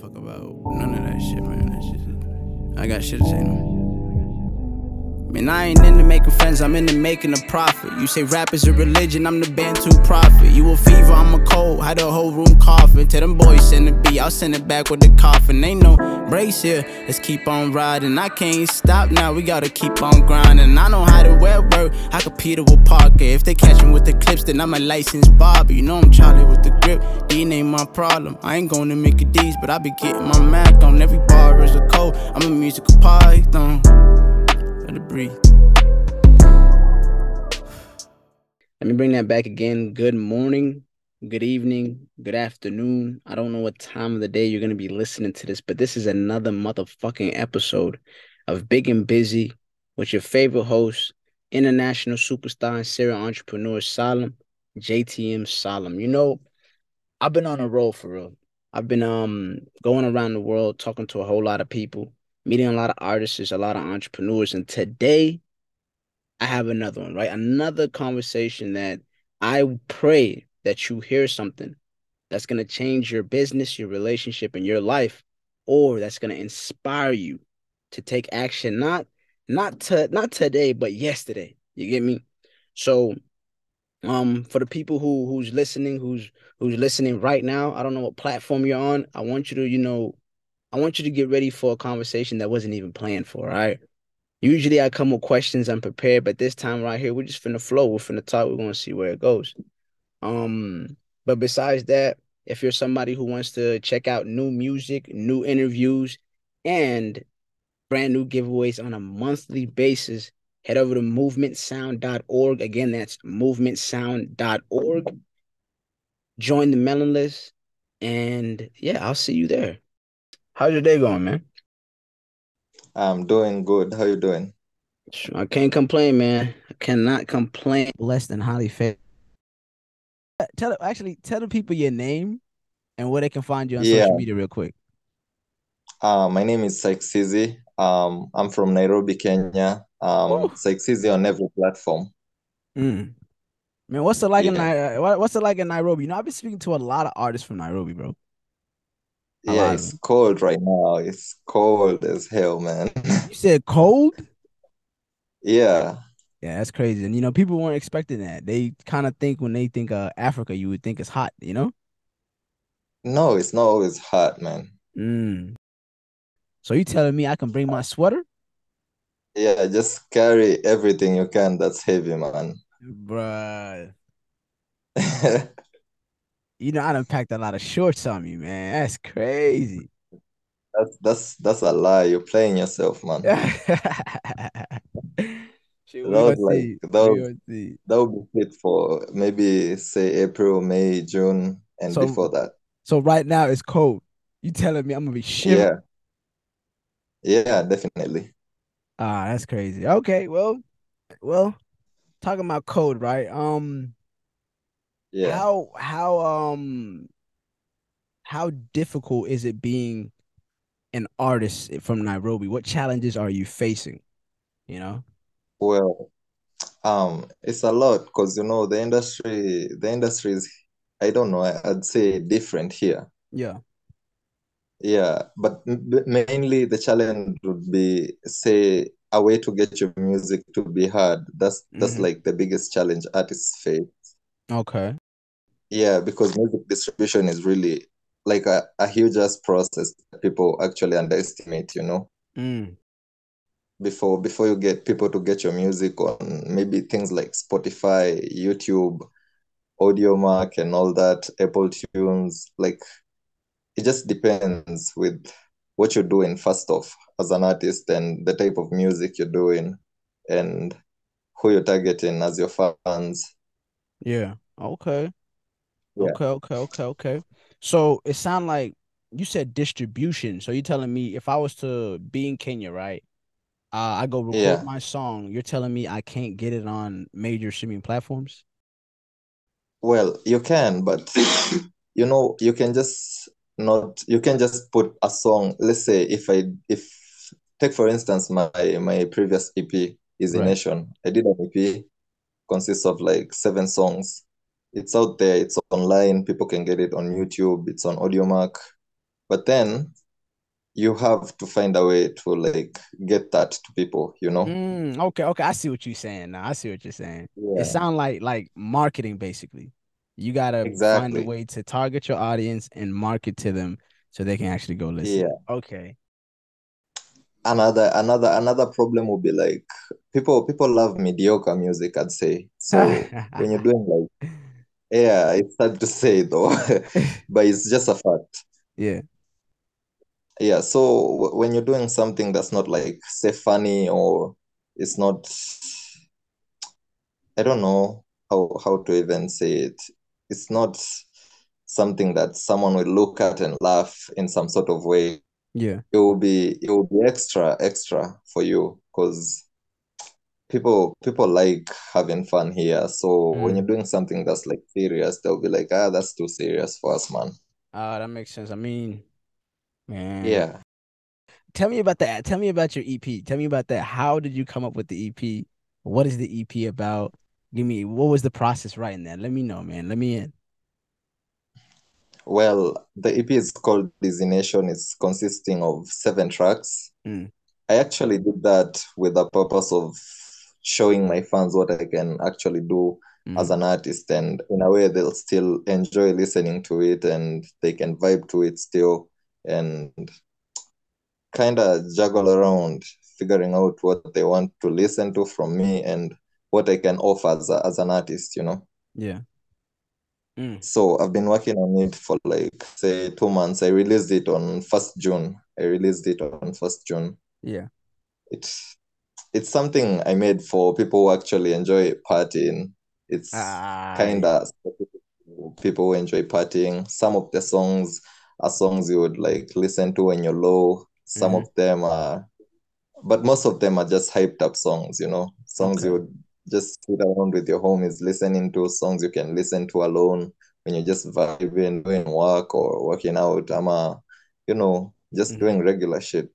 fuck about none of that shit, man. That shit. I got shit to say no. Man, I ain't into making friends, I'm into making a profit. You say rap is a religion, I'm the Bantu prophet. You a fever, I'm a cold, had the whole room coughing. Tell them boys send it beat, I'll send it back with the coffin. Ain't no brace here, let's keep on riding. I can't stop now, we gotta keep on grinding. I know how to wear work, I compete with Parker. If they catch me with the clips, then I'm a licensed Bobby. You know I'm Charlie with the grip, D ain't my problem. I ain't gonna make it D's, but I be getting my Mac on. Every bar is a code, I'm a musical python. Let it breathe. Let me bring that back again. Good morning, good evening, good afternoon. I don't know what time of the day you're going to be listening to this, but this is another motherfucking episode of Big and Busy with your favorite host, international superstar and serial entrepreneur Salim, JTM Salim. You know, I've been on a roll for real. I've been um going around the world talking to a whole lot of people meeting a lot of artists, a lot of entrepreneurs. And today I have another one, right? Another conversation that I pray that you hear something that's going to change your business, your relationship, and your life, or that's going to inspire you to take action, not not to not today, but yesterday. You get me? So um for the people who who's listening, who's who's listening right now, I don't know what platform you're on. I want you to, you know, I want you to get ready for a conversation that wasn't even planned for, right? Usually I come with questions unprepared, but this time right here, we're just finna flow. We're finna talk. We're gonna see where it goes. Um, but besides that, if you're somebody who wants to check out new music, new interviews, and brand new giveaways on a monthly basis, head over to movementsound.org. Again, that's movementsound.org. Join the mailing list, and yeah, I'll see you there. How's your day going, man? I'm doing good. How you doing? I can't complain, man. I cannot complain. Less than highly fit. Tell actually tell the people your name and where they can find you on Yeah. social media real quick. Uh, my name is Sykes Eezy. Um, I'm from Nairobi, Kenya. Um, Ooh. Sykes Eezy on every platform. Mm. Man, what's it like in Yeah. Nai- what- what's it like in Nairobi? You know, I've been speaking to a lot of artists from Nairobi, bro. Yeah, it's cold right now. It's cold as hell, man. You said cold? Yeah. Yeah, that's crazy. And you know, people weren't expecting that. They kind of think when they think of Africa, you would think it's hot, you know? No, it's not always hot, man. Mm. So you telling me I can bring my sweater? Yeah, just carry everything you can that's heavy, man. Bruh. You know, I done packed a lot of shorts on me, man. That's crazy. That's that's that's a lie. You're playing yourself, man. Shit, That gonna like see. that We was gonna see. that would be fit for maybe say April, May, June, and So- before that. So right now it's cold. You telling me I'm gonna be shivering? Yeah. Yeah, definitely. Ah, that's crazy. Okay, well, well, talking about code, right? Um, Yeah. how how um how difficult is it being an artist from Nairobi? What challenges are you facing? You know? Well, um, it's a lot because you know the industry, the industry is, I don't know, I'd say different here. Yeah. Yeah, but mainly the challenge would be, say, a way to get your music to be heard. That's that's Mhm. like the biggest challenge artists face. Okay. Yeah, because music distribution is really like a, a huge ass process that people actually underestimate, you know. Mm. before before you get people to get your music on maybe things like Spotify, YouTube, Audiomack and all that, Apple Tunes, like it just depends with what you're doing first off as an artist and the type of music you're doing and who you're targeting as your fans. Yeah. Okay. Yeah. Okay, okay, okay, okay. So it sound like you said distribution. So you're telling me if I was to be in Kenya, right? Uh, I go record Yeah. my song. You're telling me I can't get it on major streaming platforms? Well, you can, but you know, you can just not you can just put a song. Let's say if I if take for instance my my previous EP, is Right. Nation. I did an EP consists of like seven songs. It's out there, it's online, people can get it on YouTube, it's on Audiomack. but then you have to find a way to like get that to people, you know? Mm, okay, okay. I see what you're saying now. I see what you're saying. Yeah. It sounds like like marketing basically. You gotta find a way to target your audience and market to them so they can actually go listen. Yeah. Okay. Another another another problem would be like people people love mediocre music, I'd say. So when you're doing like yeah, it's hard to say though, but it's just a fact. yeah. Yeah, so w- when you're doing something that's not like say funny or it's not I don't know how how to even say it. It's not something that someone will look at and laugh in some sort of way. Yeah. It will be it will be extra extra for you because people people like having fun here. So when Mm. you're doing something that's like serious, they'll be like, ah, that's too serious for us, man. Uh, that makes sense. I mean, man. Yeah. Tell me about that. Tell me about your EP. Tell me about that. How did you come up with the EP? What is the EP about? Give me what was the process writing that? Let me know, man. Let me in. Well, the EP is called Designation. It's consisting of seven tracks. Mm. I actually did that with the purpose of showing my fans what I can actually do as Mm. an artist, and in a way, they'll still enjoy listening to it and they can vibe to it still and kind of juggle around figuring out what they want to listen to from me and what I can offer as, a, as an artist, you know? Yeah. Mm. So I've been working on it for like, say, two months. I released it on 1st June. I released it on 1st June. Yeah. It's it's something I made for people who actually enjoy partying. It's Ah, kind of people who enjoy partying. Some of the songs are songs you would like listen to when you're low. Some Mhm. of them are, but most of them are just hyped up songs, you know, songs Okay. you would just sit around with your homies listening to, songs you can listen to alone when you're just vibing, doing work or working out. I'm a, you know, just Mhm. doing regular shit.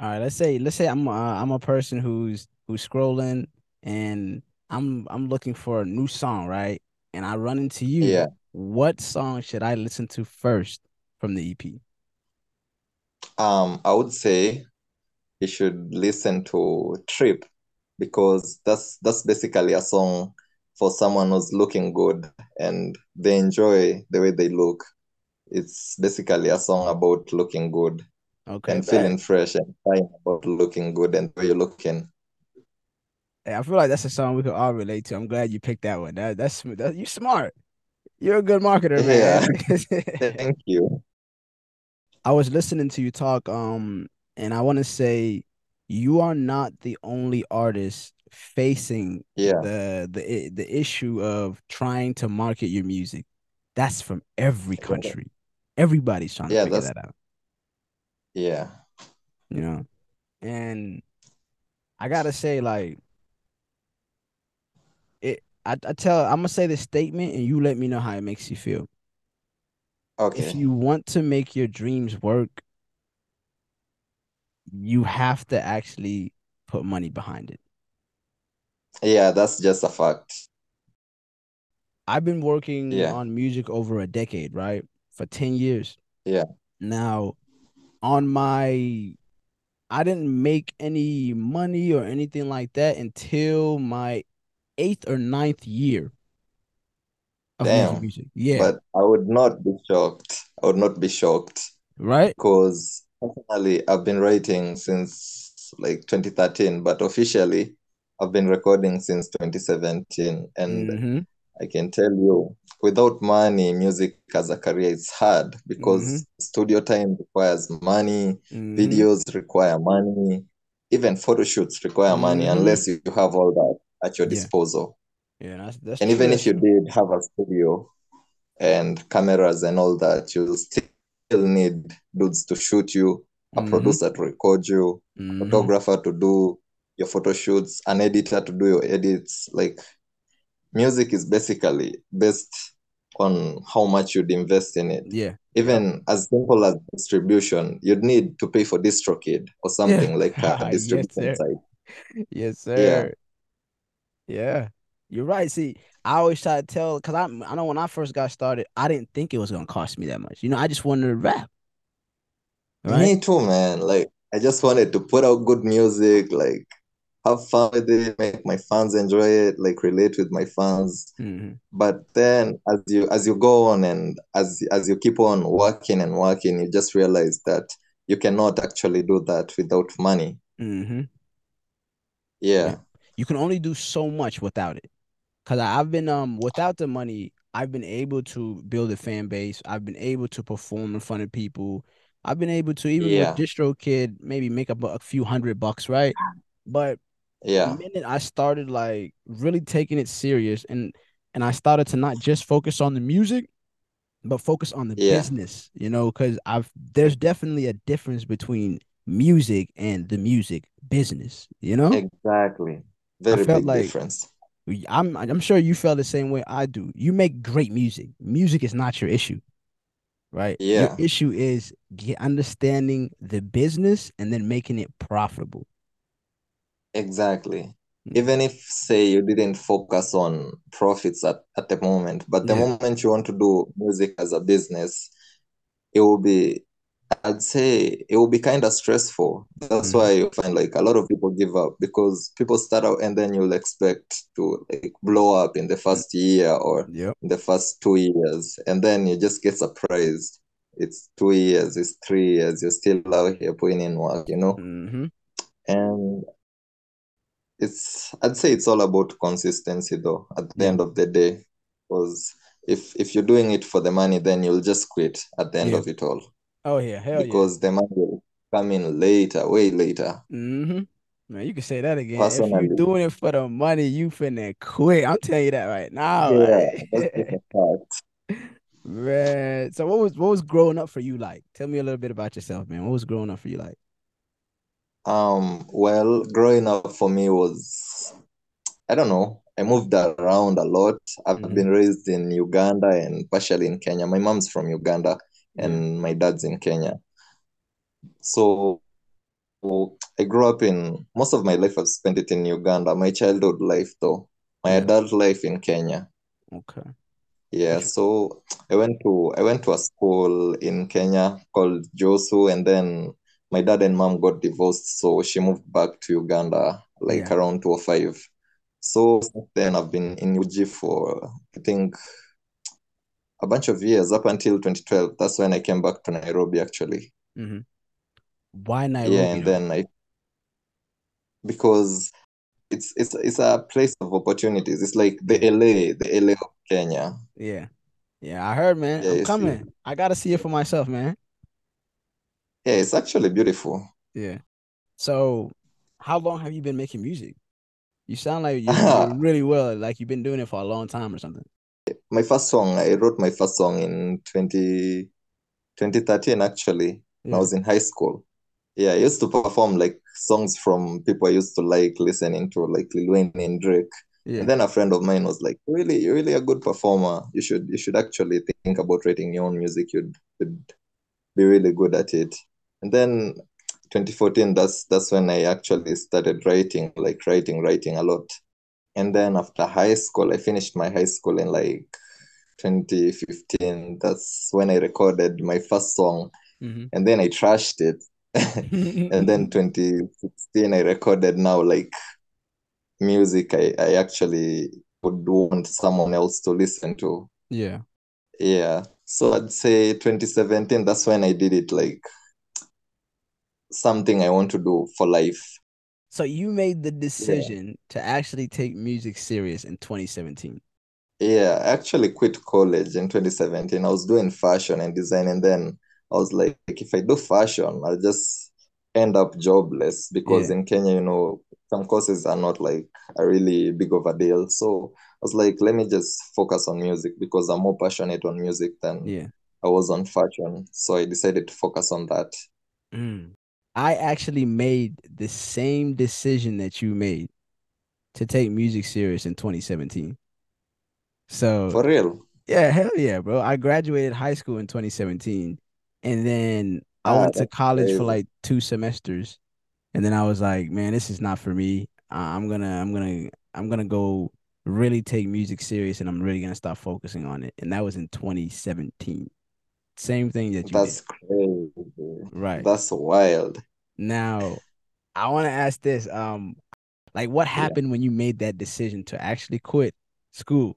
All right, let's say let's say I'm uh, I'm a person who's who's scrolling and I'm I'm looking for a new song, right? And I run into you. Yeah. What song should I listen to first from the EP? Um, I would say you should listen to Trip because that's that's basically a song for someone who's looking good and they enjoy the way they look. It's basically a song about looking good Okay, and feeling fresh and crying about looking good and where you're looking. Hey, I feel like that's a song we could all relate to. I'm glad you picked that one. That that's that, you're smart. You're a good marketer, Yeah, man. thank you. I was listening to you talk, um, and I want to say you are not the only artist facing Yeah, the the the issue of trying to market your music. That's from every country. Everybody's trying to figure that out, yeah. you know. And I gotta say, like it, I, I tell, I'm gonna say this statement, and you let me know how it makes you feel. Okay. If you want to make your dreams work, you have to actually put money behind it. Yeah, that's just a fact. I've been working Yeah, on music over a decade, right? For 10 years. yeah, Now, on my I didn't make any money or anything like that until my eighth or ninth year of damn. music. Yeah, But I would not be shocked. I would not be shocked. right? because personally I've been writing since like 2013, but officially I've been recording since 2017. And Mm-hmm. I can tell you, without money, music as a career is hard Mm-hmm. because studio time requires money, Mm-hmm. videos require money, even photo shoots require money, Mm-hmm. unless you have all that at your Yeah. disposal. Yeah, that's that's And true. even if you did have a studio and cameras and all that, you'll still need dudes to shoot you, a Mm-hmm. producer to record you, Mm-hmm. photographer to do your photo shoots, an editor to do your edits. Like music is basically based on how much you'd invest in it. Yeah. Even as simple as distribution, you'd need to pay for DistroKid or Yeah. something like a yes, distribution sir. site. Yes, Yeah, sir. Yeah. You're right. See, I always try to tell because I I know when I first got started, I didn't think it was gonna cost me that much. You know, I just wanted to rap. Right? Me too, man. Like I just wanted to put out good music, like have fun with it, make my fans enjoy it, like relate with my fans. hmm But then as you as you go on and as as you keep on working and working, you just realize that you cannot actually do that without money. hmm Yeah. You can only do so much without it. Cause I've been um without the money, I've been able to build a fan base. I've been able to perform in front of people. I've been able to even with Yeah. DistroKid maybe make up a few hundred bucks, right? But the Yeah. minute I started like really taking it serious and and I started to not just focus on the music, but focus on the Yeah. business, you know, because I've there's definitely a difference between music and the music business, you know? Exactly. Very felt big like- difference. I'm I'm sure you felt the same way I do. You make great music. Music is not your issue. Right? Your Yeah. issue is understanding the business and then making it profitable. Exactly. Mm. Even if, say, you didn't focus on profits at, at the moment, but the Yeah. moment you want to do music as a business, it will be, I'd say, it will be kind of stressful. That's Mhm. why you find like a lot of people give up because people start out and then you'll expect to like blow up in the first year or Yep. in the first two years, and then you just get surprised. It's two years, it's three years, you're still out here putting in work, you know? hmm And it's I'd say it's all about consistency though at the Yeah. end of the day. Because if if you're doing it for the money, then you'll just quit at the end Yeah. of it all. Oh yeah, hell Because the money will come in later, way later. yeah. hmm Man, you can say that again. If Personally. you doing it for the money, you finna quit. I'm telling you that right now. Yeah, like- that's just a fact. Man, so what was what was growing up for you like? Tell me a little bit about yourself, man. What was growing up for you like? Um, well, growing up for me was, I don't know, I moved around a lot. I've Mhm. been raised in Uganda and partially in Kenya. My mom's from Uganda and my dad's in Kenya. So I grew up in most of my life I've spent it in Uganda. My childhood life though, my adult life in Kenya. Okay. Yeah, so I went to I went to a school in Kenya called Josu, and then my dad and mom got divorced, so she moved back to Uganda like Yeah. around 2005. So since then I've been in UG for I think a bunch of years up until 2012. That's when I came back to Nairobi actually. hmm Why Nairobi? Yeah, and then I because it's it's it's a place of opportunities. It's like the LA, the LA of Kenya. Yeah. Yeah, I heard, man. Yeah, I'm you see. coming. I gotta see it for myself, man. Yeah, it's actually beautiful. Yeah. So, how long have you been making music? You sound like you're doing really well, like you've been doing it for a long time or something. My first song, I wrote my first song in 20, 2013 actually. when I was in high school. Yeah, I used to perform like songs from people I used to like listening to, like Lil Wayne and Drake. Yeah. And then a friend of mine was like, "Really, you're really a good performer. You should you should actually think about writing your own music. You'd, you'd be really good at it." And then 2014, that's that's when I actually started writing, like writing, writing a lot. And then after high school, I finished my high school in like 2015. That's when I recorded my first song, hmm and then I trashed it. And then 2016, I recorded now like music I, I actually would want someone else to listen to. yeah. Yeah. So I'd say 2017, that's when I did it like something I want to do for life. So you made the decision to actually take music serious in 2017. Yeah, I actually quit college in 2017. I was doing fashion and design, and then I was like, if I do fashion, I'll just end up jobless because Yeah. in Kenya, you know, some courses are not like a really big of a deal. So I was like, let me just focus on music because I'm more passionate on music than Yeah. I was on fashion. So I decided to focus on that. Mm. I actually made the same decision that you made to take music serious in 2017. So For real. yeah, hell yeah, bro. I graduated high school in 2017 and then I Ah, went to college for like two semesters. And then I was like, man, this is not for me. I- I'm gonna I'm gonna I'm gonna go really take music serious and I'm really gonna start focusing on it. And that was in 2017. Same thing that you That's crazy. Right. That's wild. Now, I want to ask this. Um, like what happened when you made that decision to actually quit school?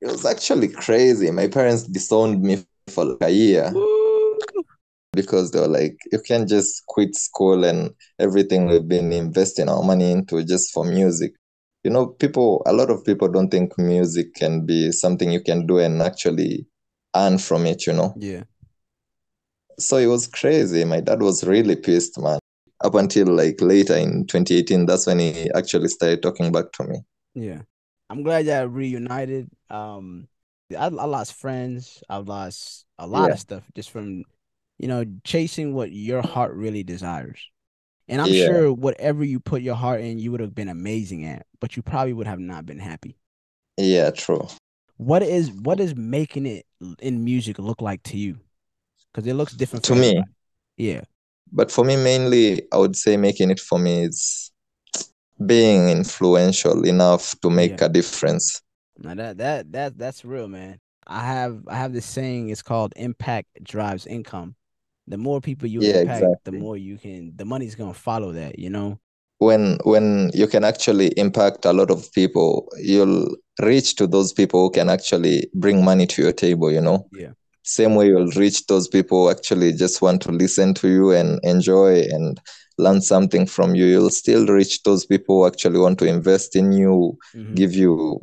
It was actually crazy. My parents disowned me for like a year Woo! because they were like, you can't just quit school and everything we've been investing our money into just for music. You know, people, a lot of people don't think music can be something you can do and actually earn from it, you know? Yeah. So it was crazy. My dad was really pissed, man. Up until like later in 2018, that's when he actually started talking back to me. Yeah. I'm glad y'all reunited. Um, I, I lost friends. I lost a lot Yeah. of stuff just from, you know, chasing what your heart really desires. And I'm Yeah. sure whatever you put your heart in, you would have been amazing at, but you probably would have not been happy. Yeah, true. What is what is making it in music look like to you? Because it looks different To me. everybody. Yeah. But for me, mainly, I would say making it for me is being influential enough to make Yeah. a difference. Now that that that that's real, man. I have I have this saying. It's called impact drives income. The more people you Yeah, impact, the more you can. The money's gonna follow that. You know. When when you can actually impact a lot of people, you'll reach to those people who can actually bring money to your table, you know? Yeah. Same way you'll reach those people who actually just want to listen to you and enjoy and learn something from you. You'll still reach those people who actually want to invest in you, Mhm. give you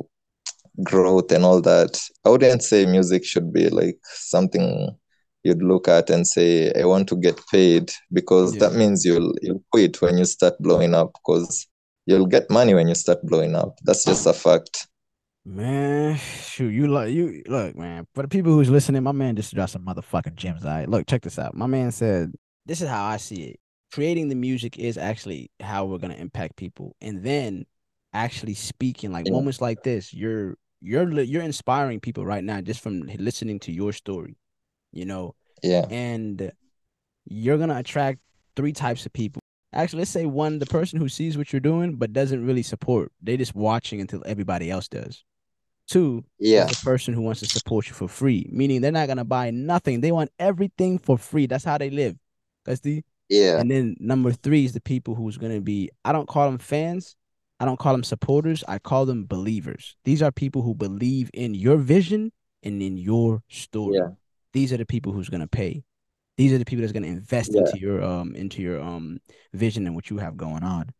growth and all that. I wouldn't say music should be like something you'd look at and say, I want to get paid because Yeah. that means you'll you'll quit when you start blowing up because you'll get money when you start blowing up. That's just a fact. Man, shoot, you look, you look, man. For the people who's listening, my man just dropped some motherfucking gems. All right, look, check this out. My man said, "This is how I see it. Creating the music is actually how we're gonna impact people, and then actually speaking like moments like this. You're you're you're inspiring people right now just from listening to your story, you know, Yeah. and you're gonna attract three types of people. Actually, let's say one, the person who sees what you're doing but doesn't really support. They just watching until everybody else does. Two, Yeah. the person who wants to support you for free, meaning they're not gonna buy nothing. They want everything for free. That's how they live. That's the Yeah. and then number three is the people who's gonna be. I don't call them fans. I don't call them supporters. I call them believers. These are people who believe in your vision and in your story. Yeah. These are the people who's gonna pay. These are the people that's gonna invest Yeah. into your um into your um vision and what you have going on.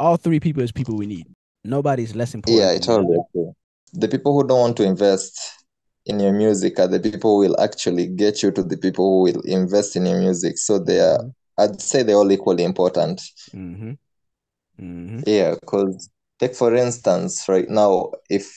All three people is people we need. Nobody's less important. Yeah, I than the other. totally agree. The people who don't want to invest in your music are the people who will actually get you to the people who will invest in your music. So they are, I'd say they're all equally important. Mm-hmm. Mm-hmm. Yeah, because take for instance, right now, if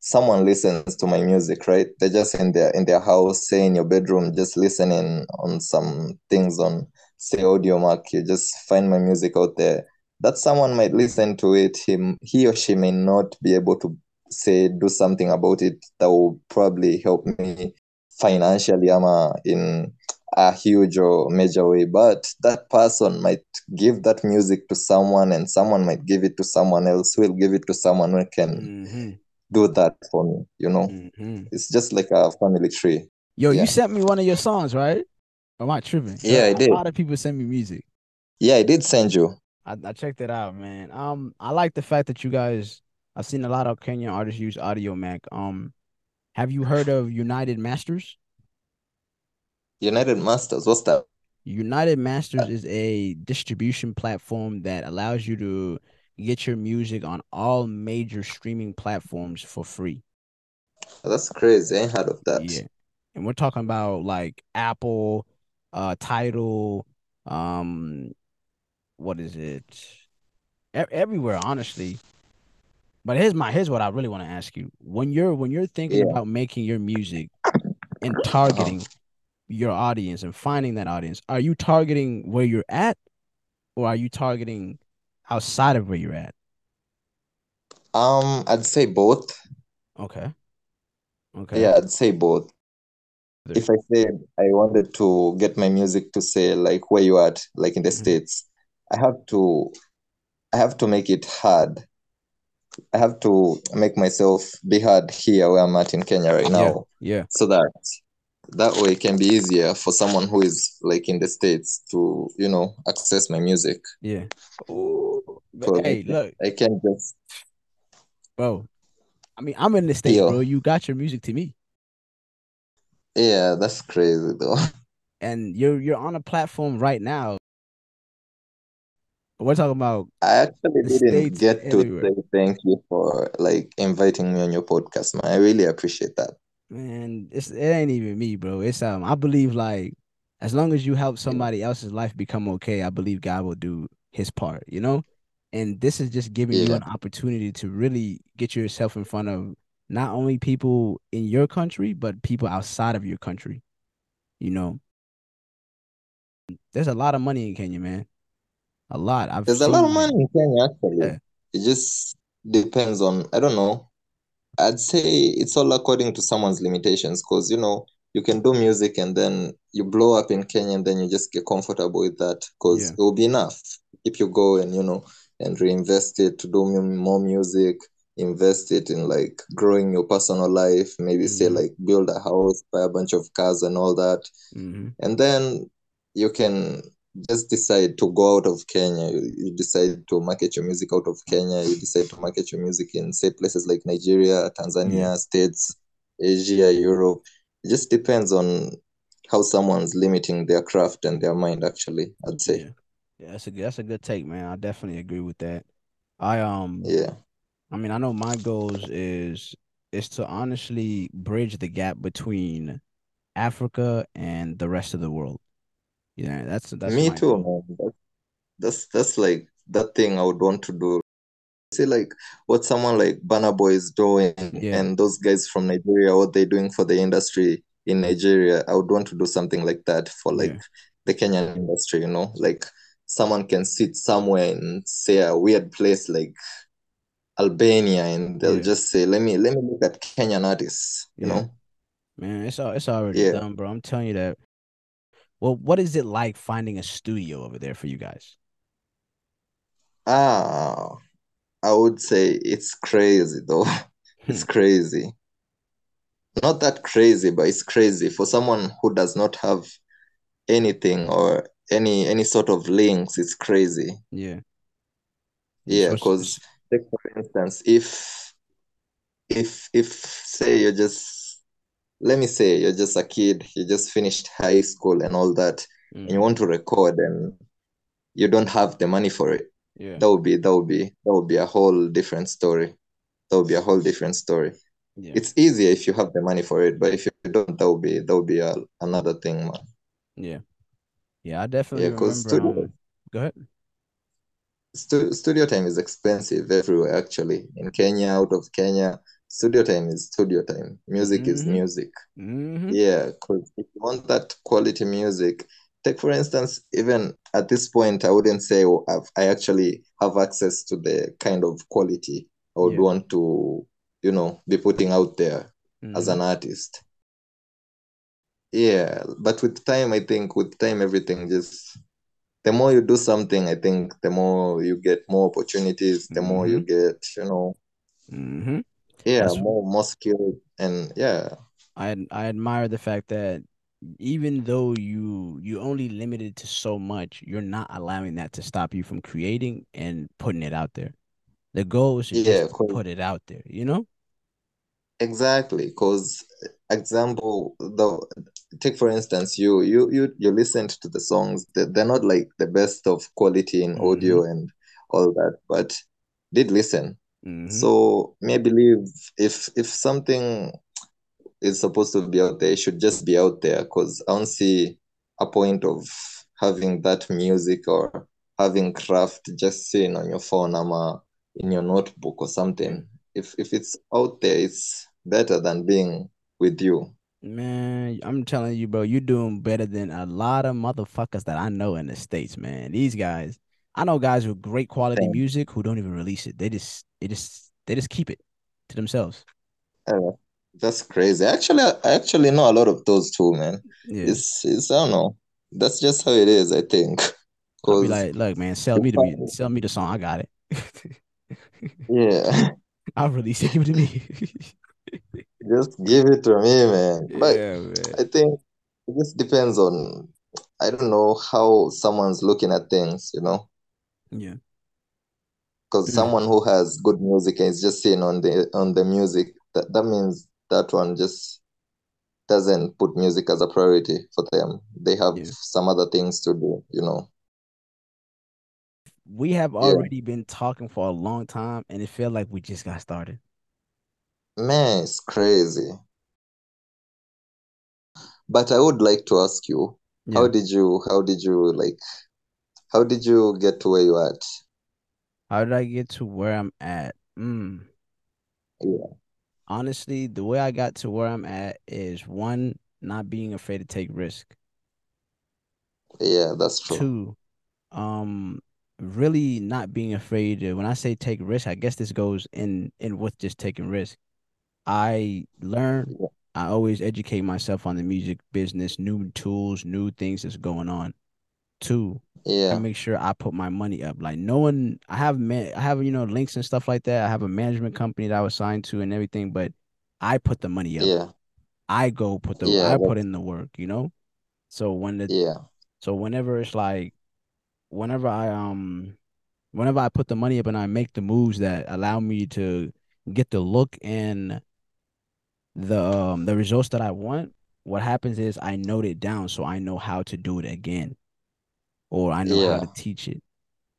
someone listens to my music, right, they're just in their in their house, say in your bedroom, just listening on some things on say Audiomack, you just find my music out there. That someone might listen to it, him he or she may not be able to say do something about it that will probably help me financially ama in a huge or major way but that person might give that music to someone and someone might give it to someone else who will give it to someone who can Mm-hmm. do that for me you know Mm-hmm. it's just like a family tree Yo, Yeah. you sent me one of your songs, right? Am I tripping? 'Cause Yeah, I a did. A lot of people send me music. yeah i did send you I, I checked it out, man. Um, I like the fact that you guys. I've seen a lot of Kenyan artists use Audiomack. Um, have you heard of United Masters? united masters what's that United Masters is a distribution platform that allows you to get your music on all major streaming platforms for free. that's crazy i ain't heard of that Yeah. And we're talking about like Apple, uh Tidal, um what is it? E- everywhere, honestly. But here's my here's what I really want to ask you. When you're when you're thinking Yeah. about making your music and targeting your audience and finding that audience, are you targeting where you're at or are you targeting outside of where you're at? um i'd say both Okay. Okay. yeah i'd say both There- if I said I wanted to get my music to say like where you at, like in the Mhm. States, I have to I have to make it hard. I have to make myself be hard here where I'm at in Kenya right now Yeah. so that that way it can be easier for someone who is like in the states to you know access my music Yeah. Ooh, So, hey, look, i can just bro. I mean, I'm in the States, Yo. bro. You got your music to me. yeah that's crazy though And you're you're on a platform right now. We're talking about i actually didn't get to everywhere. say thank you for like inviting me on your podcast man i really appreciate that man, it's it ain't even me, bro. It's um I believe like as long as you help somebody else's life become okay, I believe God will do his part, you know? And this is just giving you an opportunity to really get yourself in front of not only people in your country, but people outside of your country. You know. There's a lot of money in Kenya, man. A lot. I've There's a lot of money in Kenya, actually. Yeah. It just depends on, I don't know. I'd say it's all according to someone's limitations because, you know, you can do music and then you blow up in Kenya and then you just get comfortable with that because Yeah. it will be enough if you go and, you know, and reinvest it to do more music, invest it in like growing your personal life, maybe say Mhm. like build a house, buy a bunch of cars and all that. Mhm. and then you can just decide to go out of Kenya. You, you decide to market your music out of Kenya. You decide to market your music in say places like Nigeria, Tanzania. States, Asia, Europe. It just depends on how someone's limiting their craft and their mind. Actually, I'd say, Yeah. Yeah, that's a good that's a good take, man. I definitely agree with that. I um yeah, I mean, I know my goals is is to honestly bridge the gap between Africa and the rest of the world. Yeah, that's that's me too, man. That's, that's that's like that thing I would want to do. See, like what someone like Burna Boy is doing, Yeah. and those guys from Nigeria, what they're doing for the industry in Nigeria. I would want to do something like that for like Yeah. the Kenyan industry, you know, like someone can sit somewhere in say a weird place like Albania, and they'll Yeah. just say, "Let me let me look at Kenyan artists," you Yeah. know. Man, it's all it's already Yeah. done, bro. I'm telling you that. Well, what is it like finding a studio over there for you guys? Ah, I would say it's crazy though. It's crazy. Not that crazy, but it's crazy for someone who does not have anything or any any sort of links. It's crazy. Yeah. Yeah, because take for instance, if if if say you're just let me say you're just a kid, you just finished high school and all that, and you Mhm. want to record and you don't have the money for it, Yeah. that would be that would be that would be a whole different story. That would be a whole different story. Yeah. It's easier if you have the money for it, but if you don't, that would be that would be a, another thing, man. Yeah. Yeah, I definitely Yeah, because studio um go ahead. stu studio time is expensive everywhere actually. In Kenya, out of Kenya, studio time is studio time. Music is Mhm. music. Mm-hmm. Yeah, because if you want that quality music, take for instance, even at this point, I wouldn't say oh, I actually have access to the kind of quality I would Yeah. want to, you know, be putting out there as Mhm. an artist. Yeah, but with time, I think with time, everything just the more you do something, I think the more you get more opportunities, the more you get, you know, Mm-hmm. Yeah, That's- more skilled and yeah. I I admire the fact that even though you you only limited to so much, you're not allowing that to stop you from creating and putting it out there. The goal is to Yeah, just 'cause- put it out there, you know? Exactly, because example, the take for instance, you you you you listened to the songs. They're, they're not like the best of quality in mm-hmm. audio and all that, but did listen. Mhm. So maybe believe if if something is supposed to be out there, it should just be out there. Because I don't see a point of having that music or having craft just sitting on your phone or in your notebook or something. If if it's out there, it's better than being with you. Man, I'm telling you, bro, you're doing better than a lot of motherfuckers that I know in the States, man. These guys, I know guys with great quality music who don't even release it. They just they just they just keep it to themselves. Uh, that's crazy. Actually, I actually know a lot of those too, man. Yeah. It's it's I don't know. That's just how it is, I think. 'Cause like, look, man, sell me the mu- sell me the song. I got it. yeah. I'll release it. Give it to me. Just give it to me, man. But Yeah, man. I think it just depends on, I don't know how someone's looking at things, you know? Yeah. Because mm. someone who has good music and is just sitting on the on the music, that, that means that one just doesn't put music as a priority for them. They have Yeah. some other things to do, you know. We have Yeah. already been talking for a long time, and it felt like we just got started. Man, it's crazy. But I would like to ask you, how did you how did you like how did you get to where you're at? How did I get to where I'm at? Mm. Yeah. Honestly, the way I got to where I'm at is one, not being afraid to take risk. Yeah, that's true. Two, um, really not being afraid to, when I say take risk, I guess this goes in in with just taking risk. I learn, Yeah. I always educate myself on the music business, new tools, new things that's going on. Two, Yeah. make sure I put my money up. Like no one, I have man, I have you know links and stuff like that. I have a management company that I was signed to and everything, but I put the money up. Yeah. I go put the, Yeah, I put in the work. You know. So when the, yeah. so whenever it's like, whenever I um, whenever I put the money up and I make the moves that allow me to get the look and the um the results that I want, what happens is I note it down so I know how to do it again, I know how to teach it.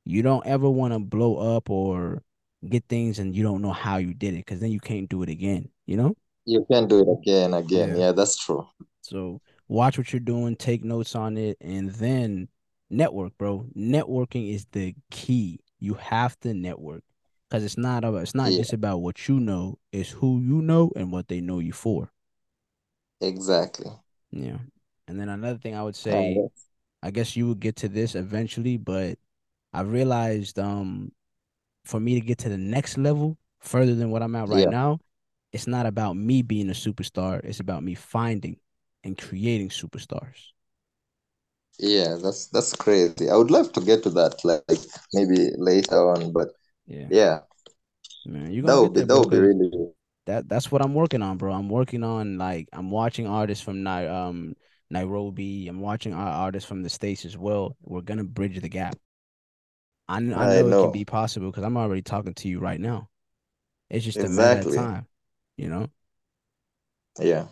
You don't ever want to blow up or get things and you don't know how you did it because then you can't do it again, you know? You can do it again, again. Yeah. Yeah, that's true. So watch what you're doing, take notes on it, and then network, bro. Networking is the key. You have to network because it's not about it's not Yeah, just about what you know, it's who you know and what they know you for. exactly. Yeah. And then another thing I would say, that's- I guess you would get to this eventually, but I realized um for me to get to the next level further than what I'm at right yeah, now, it's not about me being a superstar. It's about me finding and creating superstars. yeah, that's that's crazy. I would love to get to that, like maybe later on, but Yeah. yeah, Man, you're that would be that would be really that that's what I'm working on, bro. I'm working on like I'm watching artists from Nai um Nairobi. I'm watching our artists from the States as well. We're gonna bridge the gap. I, I I know it can be possible because I'm already talking to you right now. It's just a matter of time, you know? Yeah.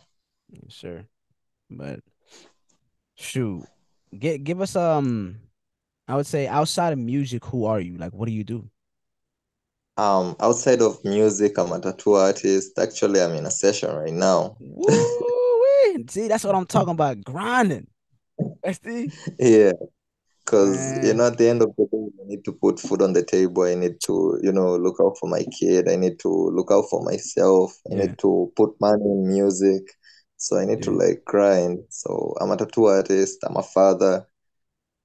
Yes, sir. But shoot, get give us um I would say outside of music, who are you? Like what do you do? Um, outside of music, I'm a tattoo artist. Actually, I'm in a session right now. See, that's what I'm talking about. Grinding. That's the Yeah, because you know, at the end of the day, I need to put food on the table. I need to, you know, look out for my kid. I need to look out for myself. I Yeah, need to put money in music. So I need to like grind. So I'm a tattoo artist. I'm a father.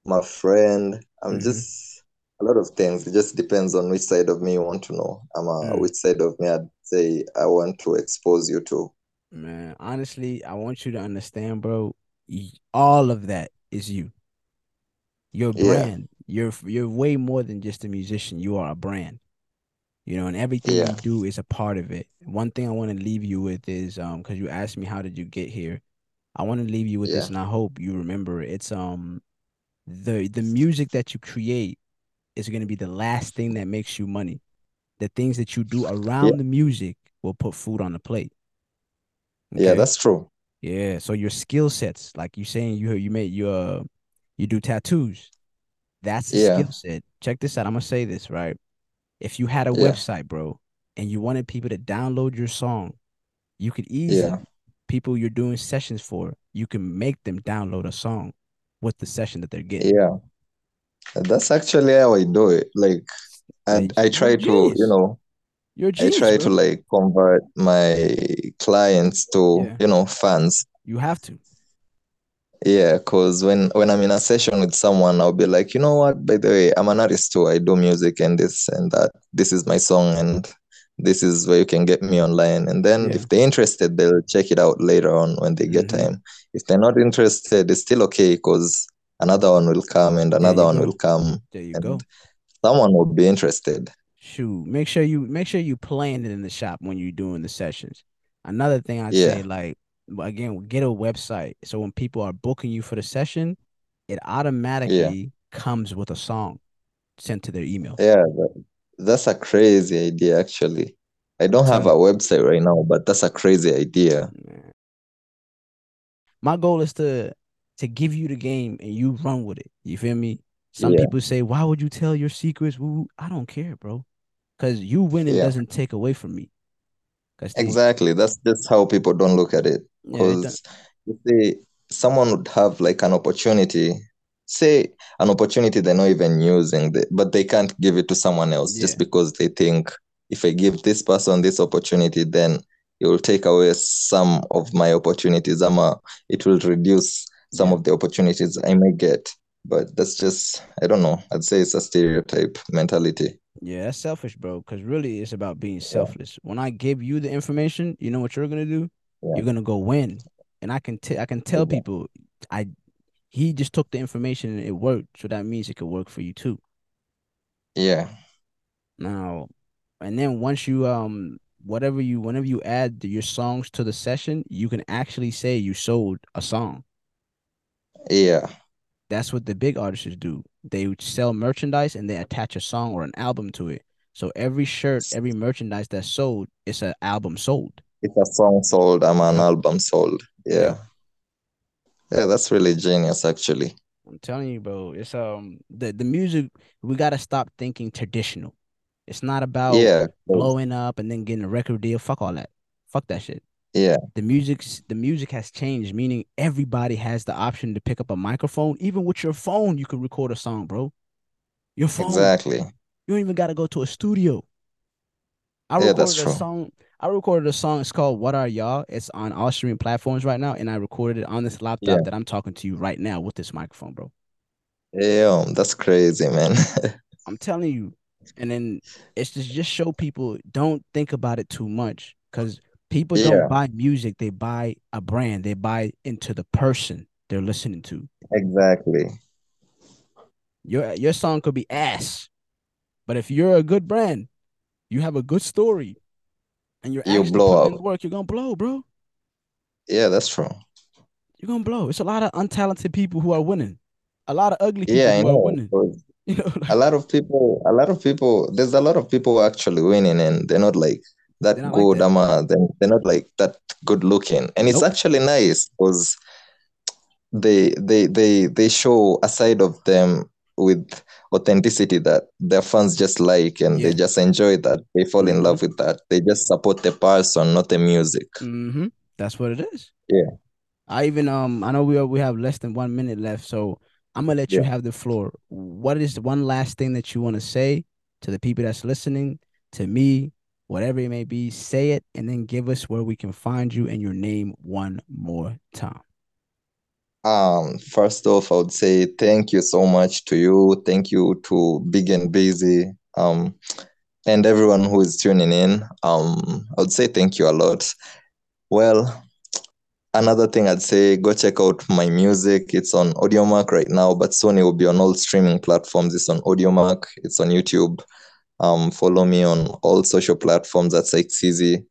I'm a friend. I'm Mhm. just a lot of things. It just depends on which side of me you want to know. I'm a which side of me I'd say I want to expose you to. Man, honestly, I want you to understand, bro. All of that is you. Your Yeah, brand. You're you're way more than just a musician. You are a brand. You know, and everything yeah, you do is a part of it. One thing I want to leave you with is um because you asked me how did you get here. I want to leave you with this, and I hope you remember it. It's um the the music that you create is going to be the last thing that makes you money. The things that you do yeah, around the music will put food on the plate. Yeah, that's true. Yeah. So your skill sets, like you're saying, you you made you uh you do tattoos. That's a Yeah, skill set. Check this out. I'm gonna say this right. If you had a yeah, website, bro, and you wanted people to download your song, you could yeah, easily people you're doing sessions for, you can make them download a song with the session that they're getting. yeah. That's actually how I do it. Like, and I try to, you know, You're a I genius, try to like convert my clients to, Yeah. you know, fans. You have to. Yeah, because when when I'm in a session with someone, I'll be like, you know what? By the way, I'm an artist too. I do music and this and that. This is my song, and this is where you can get me online. And then Yeah. if they're interested, they'll check it out later on when they get Mhm. time. If they're not interested, it's still okay because another one will come and another one go. will come, There you and go. someone will be interested. Shoot. Make sure you make sure you playing it in the shop when you're doing the sessions. Another thing I'd Yeah. say, like again, get a website. So when people are booking you for the session, it automatically comes with a song sent to their email. Yeah, that's a crazy idea, actually. I don't have a website right now, but that's a crazy idea. My goal is to to give you the game and you run with it. You feel me? Some Yeah. people say, "Why would you tell your secrets?" Woo, I don't care, bro. Cause you winning Yeah. doesn't take away from me. Exactly. That's just how people don't look at it. yeah, Because you see, someone would have like an opportunity, say an opportunity they're not even using, the, but they can't give it to someone else just because they think if I give this person this opportunity, then it will take away some of my opportunities. Ama, it will reduce some Yeah. of the opportunities I may get. But that's just, I don't know. I'd say it's a stereotype mentality. Yeah, that's selfish, bro. Cause really, it's about being selfless. When I give you the information, you know what you're gonna do? Yeah. You're gonna go win, and I can t- I can tell Yeah. people, I he just took the information and it worked, so that means it could work for you too. Yeah. Now, and then once you um whatever you whenever you add the, your songs to the session, you can actually say you sold a song. Yeah. That's what the big artists do. They sell merchandise and they attach a song or an album to it. So every shirt, every merchandise that's sold, it's an album sold. It's a song sold, I'm an album sold. Yeah. Yeah, that's really genius actually. I'm telling you, bro. It's um the the music. We gotta stop thinking traditional. It's not about yeah blowing up and then getting a record deal. Fuck all that. Fuck that shit. Yeah. the music's the music has changed, meaning everybody has the option to pick up a microphone. Even with your phone, you can record a song, bro. Your phone. Exactly. You don't even gotta go to a studio. I Yeah, recorded that's a true. song. I recorded a song. It's called "What Are Y'all." It's on all streaming platforms right now, and I recorded it on this laptop Yeah. that I'm talking to you right now with this microphone, bro. Yeah, that's crazy, man. I'm telling you. And then it's just just show people don't think about it too much because people Yeah. don't buy music; they buy a brand. They buy into the person they're listening to. Exactly. Your your song could be ass, but if you're a good brand, you have a good story, and you're You actually blow up. work, you're gonna blow, bro. Yeah, that's true. You're gonna blow. It's a lot of untalented people who are winning. A lot of ugly people Yeah, who are winning. You know, A lot of people, a lot of people, there's a lot of people actually winning and they're not like that They're not like good, that. ama, they're, they're not like that good looking. And it's Nope. actually nice because they they they they show a side of them with authenticity that their fans just like and they just enjoy that. They fall in love with that. They just support the person, not the music. Mm-hmm. That's what it is. Yeah. I even um I know we are, we have less than one minute left, so I'm gonna let you have the floor. What is one last thing that you want to say to the people that's listening, to me, whatever it may be? Say it and then give us where we can find you and your name one more time. Um, first off, I would say thank you so much to you. Thank you to Big and Busy, um, and everyone who is tuning in. Um, I would say thank you a lot. Well, another thing I'd say, go check out my music. It's on Audiomack right now, but soon it will be on all streaming platforms. It's on Audiomack. It's on YouTube. Um, follow me on all social platforms at Sykes Eezy.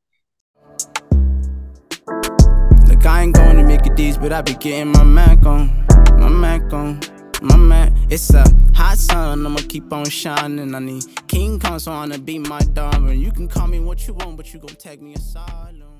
Look, I ain't going to make it these, but I be getting my Mac on. My Mac on. My Mac. It's a hot sun, I'ma keep on shining. I need King Kong, so I wanna be my darling. You can call me what you want, but you gon' tag me asylum.